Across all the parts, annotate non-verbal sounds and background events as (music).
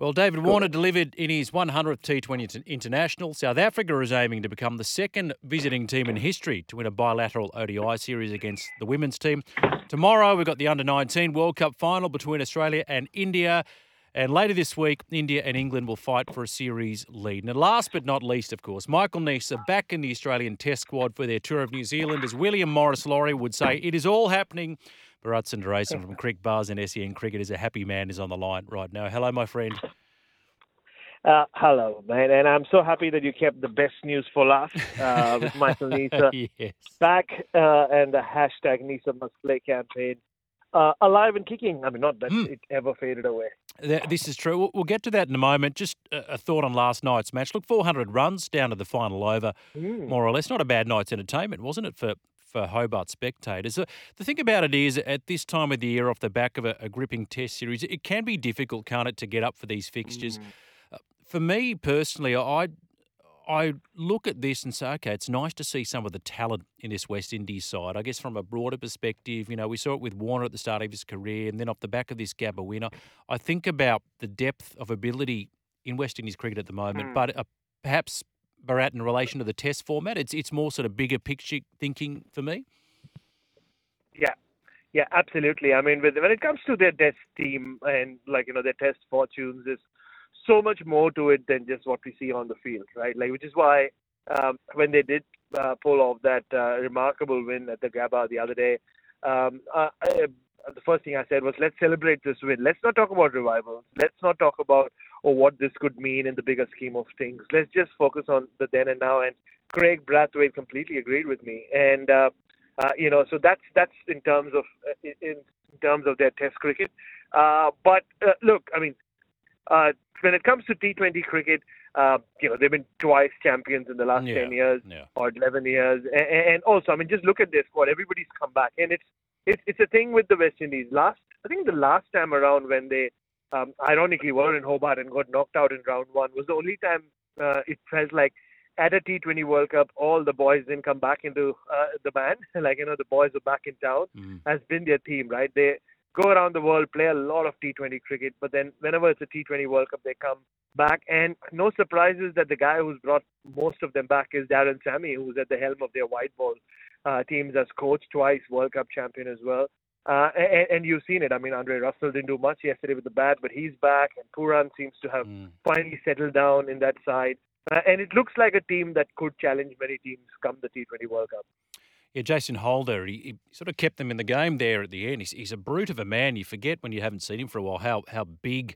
Well, David Warner delivered in his 100th T20 International. South Africa is aiming to become the second visiting team in history to win a bilateral ODI series against the women's team. Tomorrow, we've got the Under 19 World Cup final between Australia and India. And later this week, India and England will fight for a series lead. And last but not least, of course, Michael Neser back in the Australian Test squad for their tour of New Zealand. As William Morris Lawry would say, it is all happening. Bharat Sundaresan from Cricbuzz and SEN Cricket is a happy man is on the line right now. Hello, my friend. (laughs) Uh, hello, man, and I'm so happy that you kept the best news for last uh, with Michael (laughs) Neser yes. back uh, and the hashtag Neser must play campaign uh, alive and kicking. I mean, not that Mm. it ever faded away. This is true. We'll- get to that in a moment. Just a a thought on last night's match. Look, 400 runs down to the final over, Mm. more or less. Not a bad night's entertainment, wasn't it, for, for Hobart spectators? The thing about it is, at this time of the year, off the back of a, a gripping test series, it can be difficult, can't it, to get up for these fixtures? Mm. Uh, For me personally, I I look at this and say, okay, it's nice to see some of the talent in this West Indies side. I guess from a broader perspective, you know, we saw it with Warner at the start of his career, and then off the back of this Gabba winner, I think about the depth of ability in West Indies cricket at the moment, Mm. but uh, perhaps Bharat in relation to the Test format, it's it's more sort of bigger picture thinking for me. Yeah, yeah, absolutely. I mean, with, when it comes to their test team and like you know their test fortunes, is so much more to it than just what we see on the field, right? Like, which is why um, when they did uh, pull off that uh, remarkable win at the Gabba the other day, um, uh, I, the first thing I said was, let's celebrate this win. Let's not talk about revivals. Let's not talk about or what this could mean in the bigger scheme of things. Let's just focus on the then and now. And Craig Brathwaite completely agreed with me. And uh, uh, you know, so that's that's in terms of uh, in, in terms of their Test cricket. Uh, but uh, look, I mean, uh, when it comes to T20 cricket, uh, you know, they've been twice champions in the last Yeah, 10 years yeah. or 11 years, and, and also, I mean, just look at their squad. Everybody's come back, and it's it's it's a thing with the West Indies. Last, I think the last time around when they um, ironically were in Hobart and got knocked out in round one was the only time uh, it felt like at a T20 World Cup, all the boys didn't come back into uh, the band. (laughs) like, you know, the boys are back in town, Mm. has been their theme, right? They go around the world, play a lot of T20 cricket, but then whenever it's a T20 World Cup, they come back. And no surprises that the guy who's brought most of them back is Darren Sammy, who's at the helm of their white ball uh, teams as coach, twice World Cup champion as well. Uh, and, and you've seen it. I mean, Andre Russell didn't do much yesterday with the bat, but he's back, and Puran seems to have Mm. finally settled down in that side. Uh, and it looks like a team that could challenge many teams come the T20 World Cup. Yeah, Jason Holder, he, he sort of kept them in the game there at the end. He's, he's a brute of a man. You forget when you haven't seen him for a while how how big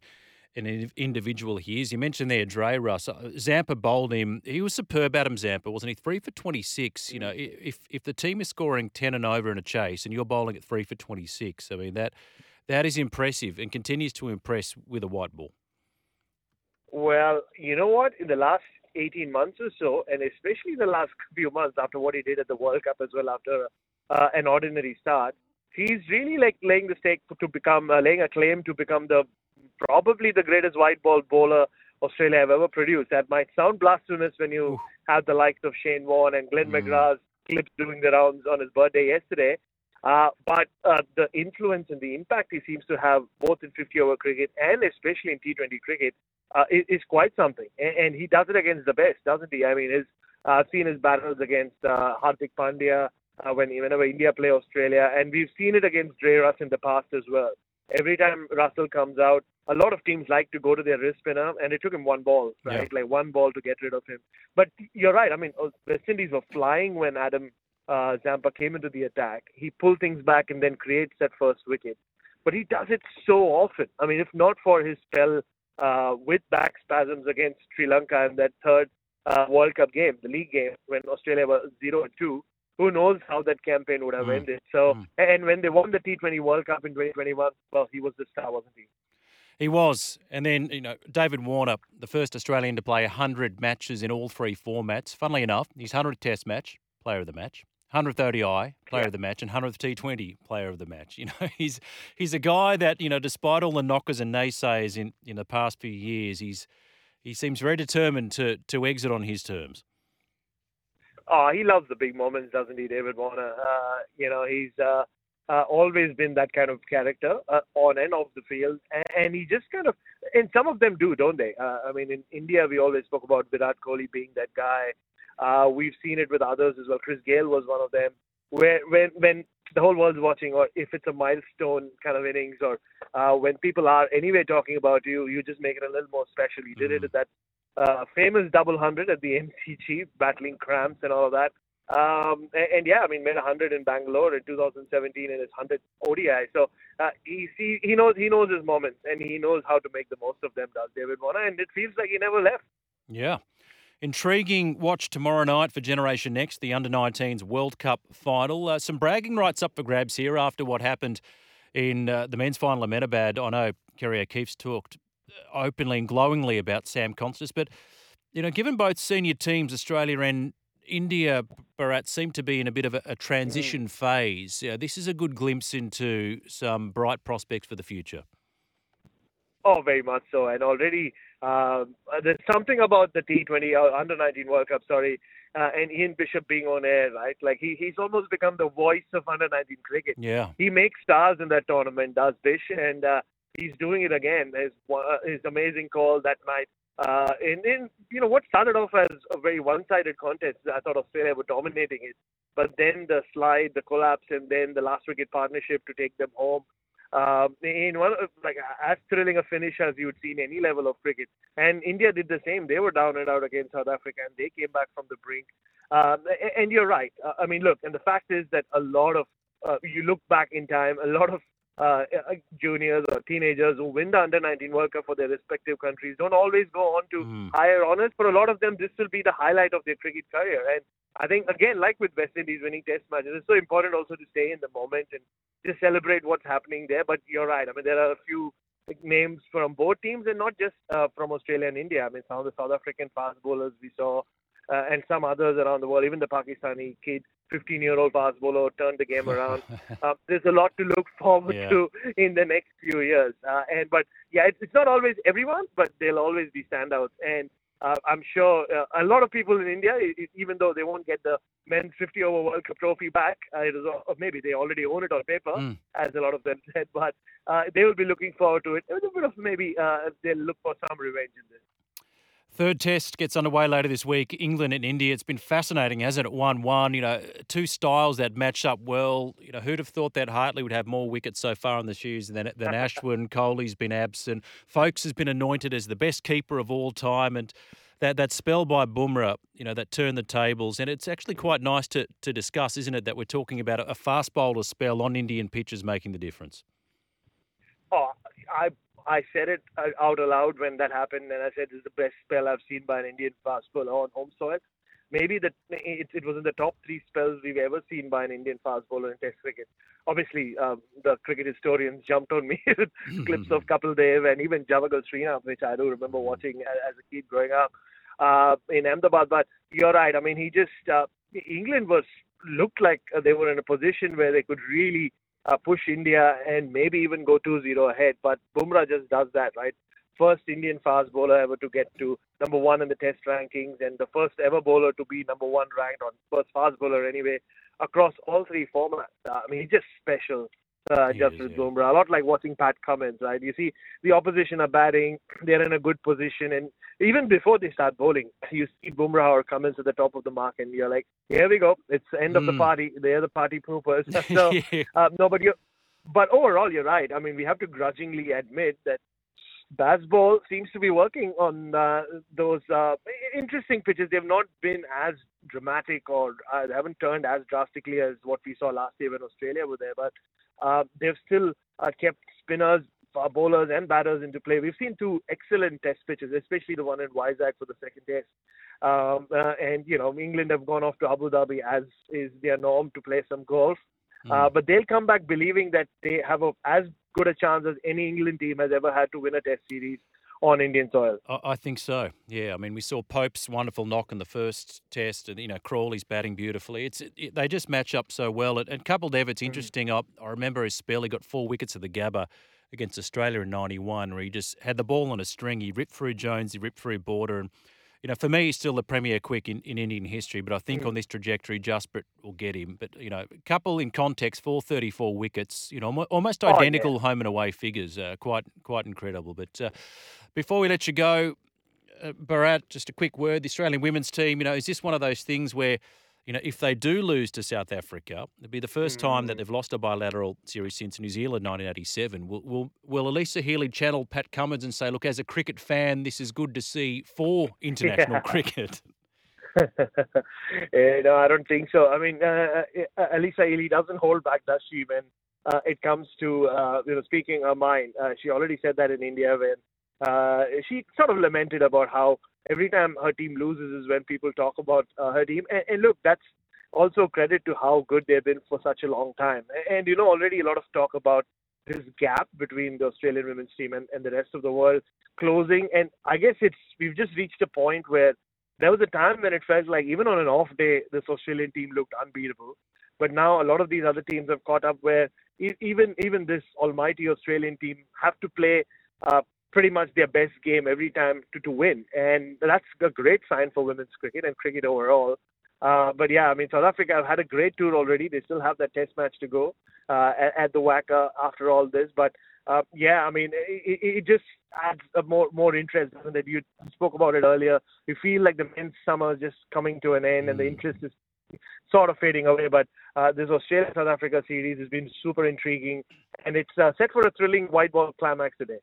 an in- individual he is. You mentioned there Dre Russ. Uh, Zampa bowled him. He was superb, Adam Zampa, wasn't he? Three for 26. You know, if if the team is scoring 10 and over in a chase and you're bowling at three for 26, I mean, that that is impressive and continues to impress with a white ball. Well, you know what? In the last 18 months or so, and especially the last (laughs) few months after what he did at the World Cup as well, after uh, an ordinary start, he's really like laying the stake to become, uh, laying a claim to become the probably the greatest white ball bowler Australia have ever produced. That might sound blasphemous when you Oof. have the likes of Shane Warne and Glenn Mm. McGrath's clips doing the rounds on his birthday yesterday. Uh, but uh, the influence and the impact he seems to have both in 50 over cricket and especially in T20 cricket uh, is, is quite something. And, and he does it against the best, doesn't he? I mean, his, uh, I've seen his battles against uh, Hardik Pandya uh, when whenever India play Australia, and we've seen it against Dre Russ in the past as well. Every time Russell comes out, a lot of teams like to go to their wrist spinner, and it took him one ball, right? Like one ball to get rid of him. But you're right. I mean, uh, West Indies were flying when Adam uh, Zampa came into the attack. He pulled things back and then creates that first wicket. But he does it so often. I mean, if not for his spell uh, with back spasms against Sri Lanka in that third uh, World Cup game, the league game, when Australia was 0 2, who knows how that campaign would have Mm. ended. So, Mm. and when they won the T20 World Cup in 2021, well, he was the star, wasn't he? He was. And then, you know, David Warner, the first Australian to play 100 matches in all three formats. Funnily enough, his 100th Test match, player of the match. 100th ODI player yeah. of the match and 100th T20 player of the match. (laughs) You know, he's he's a guy that you know, despite all the knockers and naysayers in, in the past few years, he's he seems very determined to to exit on his terms. Oh, he loves the big moments, doesn't he, David Warner? Uh, you know, he's uh, uh, always been that kind of character uh, on and off the field, and, and, he just kind of, and some of them do, don't they? Uh, I mean, in India, we always spoke about Virat Kohli being that guy. Uh, we've seen it with others as well. Chris Gayle was one of them. Where when when the whole world's watching, or if it's a milestone kind of innings, or uh, when people are anyway talking about you, you just make it a little more special. You did mm-hmm. it at that uh, famous double hundred at the MCG, battling cramps and all of that. Um, and, and, yeah, I mean, made 100 in Bangalore in 2017 in his 100 ODI. So uh, he see, he knows he knows his moments and he knows how to make the most of them. Does David Warner? And it feels like he never left. Yeah. Intriguing watch tomorrow night for Generation Next, the Under 19s World Cup final. Uh, some bragging rights up for grabs here after what happened in uh, the men's final at Ahmedabad. I know Kerry O'Keefe's talked openly and glowingly about Sam Constas, but you know, given both senior teams, Australia and India, Bharat, seem to be in a bit of a, a transition mm. phase. Yeah, this is a good glimpse into some bright prospects for the future. Oh, very much so. And already um, there's something about the T20 uh, under 19 World Cup, sorry, uh, and Ian Bishop being on air, right? Like he, he's almost become the voice of under 19 cricket. Yeah. He makes stars in that tournament, does Bish, and uh, he's doing it again. His, uh, his amazing call that night. Uh, in, in you know what started off as a very one-sided contest. I thought Australia were dominating it, but then the slide, the collapse, and then the last wicket partnership to take them home. Um, in one like as thrilling a finish as you would see in any level of cricket. And India did the same. They were down and out against South Africa, and they came back from the brink. Um, and you're right. Uh, I mean, look, and the fact is that a lot of uh, you look back in time, a lot of uh, uh juniors or teenagers who win the under 19 World Cup for their respective countries don't always go on to mm. higher honors. For a lot of them, this will be the highlight of their cricket career. And I think again, like with West Indies winning Test matches, it's so important also to stay in the moment and just celebrate what's happening there. But you're right. I mean, there are a few names from both teams and not just uh, from Australia and India. I mean, some of the South African fast bowlers we saw, uh, and some others around the world. Even the Pakistani kid, 15-year-old fast bowler, turned the game around. uh, (laughs) there's a lot to look forward yeah. to in the next few years. Uh, and but yeah, it's, it's not always everyone, but there'll always be standouts. And uh, I'm sure uh, a lot of people in India, even though they won't get the men's 50 over World Cup trophy back, uh, it is, or maybe they already own it on paper, mm. as a lot of them said, but uh, they will be looking forward to it. A bit of maybe uh, they'll look for some revenge in this. Third test gets underway later this week. England and India. It's been fascinating, hasn't it? One-one. You know, two styles that match up well. You know, who'd have thought that Hartley would have more wickets so far on the shoes than than Ashwin? Kohli's been absent. Foakes has been anointed as the best keeper of all time, and that that spell by Bumrah, you know, that turned the tables, and it's actually quite nice to to discuss, isn't it? That we're talking about a fast bowler spell on Indian pitches making the difference. Oh, I I said it out aloud when that happened, and I said this is the best spell I've seen by an Indian fast bowler on home soil. Maybe that it, it was in the top three spells we've ever seen by an Indian fast bowler in Test cricket. Obviously, um, the cricket historians jumped on me with (laughs) clips of Kapil Dev and even Javagal Srinath, which I do remember watching as a kid growing up uh, in Ahmedabad. But you're right. I mean, he just uh, England was looked like they were in a position where they could really uh, push India and maybe even go 2-0 ahead. But Bumrah just does that, right? First Indian fast bowler ever to get to number one in the Test rankings, and the first ever bowler to be number one ranked on first fast bowler anyway across all three formats. Uh, I mean, he's just special uh, Jasprit yeah. A lot like watching Pat Cummins, right? You see the opposition are batting, they're in a good position, and even before they start bowling, you see Bumrah or Cummins at the top of the mark, and you're like, here we go, it's the end mm. of the hmm. party. They're the party poopers. (laughs) (laughs) so, uh, no, but you, but overall, you're right. I mean, we have to grudgingly admit that Bazball seems to be working on uh, those uh, interesting pitches. They've not been as dramatic or uh, they haven't turned as drastically as what we saw last year when Australia were there, but they've still uh, kept spinners, uh, bowlers, and batters into play. We've seen two excellent test pitches, especially the one in Vizag for the second test. Um, uh, and, you know, England have gone off to Abu Dhabi, as is their norm, to play some golf. Mm. Uh, but they'll come back believing that they have a as good a chance as any England team has ever had to win a Test series on Indian soil. I think so. Yeah, I mean, we saw Pope's wonderful knock in the first test, and you know Crawley's batting beautifully. It's it, they just match up so well. And, and coupled Everett's mm. interesting. I, I remember his spell. He got four wickets at the Gabba against Australia in '91, where he just had the ball on a string. He ripped through Jones, he ripped through Border, and you know, for me, he's still the premier quick in, in Indian history, but I think mm. on this trajectory, Jasprit will get him. But, you know, Kapil in context, 434 wickets, you know, almost identical oh, yeah. home and away figures. Uh, quite quite incredible. But uh, before we let you go, uh, Bharat, just a quick word. The Australian women's team, you know, is this one of those things where – you know, if they do lose to South Africa, it'll be the first time that mm. they've lost a bilateral series since New Zealand 1987. Will, will, will Alyssa Healy channel Pat Cummins and say, look, as a cricket fan, this is good to see for (laughs) international yeah. cricket? uh, (laughs) no, I don't think so. I mean, uh, uh, Alyssa Healy doesn't hold back, does she, when uh, it comes to, uh, you know, speaking her mind. Uh, she already said that in India when uh, she sort of lamented about how every time her team loses is when people talk about uh, her team. And, and look, that's also credit to how good they've been for such a long time. And you know, already a lot of talk about this gap between the Australian women's team and, and the rest of the world closing. And I guess it's we've just reached a point where there was a time when it felt like even on an off day, this Australian team looked unbeatable. But now a lot of these other teams have caught up where even even this almighty Australian team have to play uh, pretty much their best game every time to, to win. And that's a great sign for women's cricket and cricket overall. Uh, but yeah, I mean, South Africa have had a great tour already. They still have that test match to go uh, at, at the WACA after all this. But uh, yeah, I mean, it, it just adds a more more interest. That you spoke about it earlier. You feel like the men's summer is just coming to an end, and the mm. interest is sort of fading away. But uh, this Australia South Africa series has been super intriguing, and it's uh, set for a thrilling white ball climax today.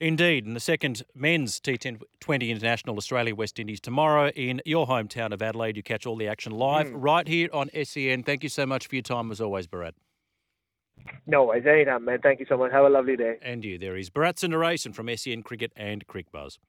Indeed, and the second men's T20 International Australia West Indies tomorrow in your hometown of Adelaide. You catch all the action live mm. right here on SEN. Thank you so much for your time as always, Bharat. No worries, anytime, man. Thank you so much. Have a lovely day. And you. There is Bharat Sundaresan from SEN Cricket and Cricbuzz.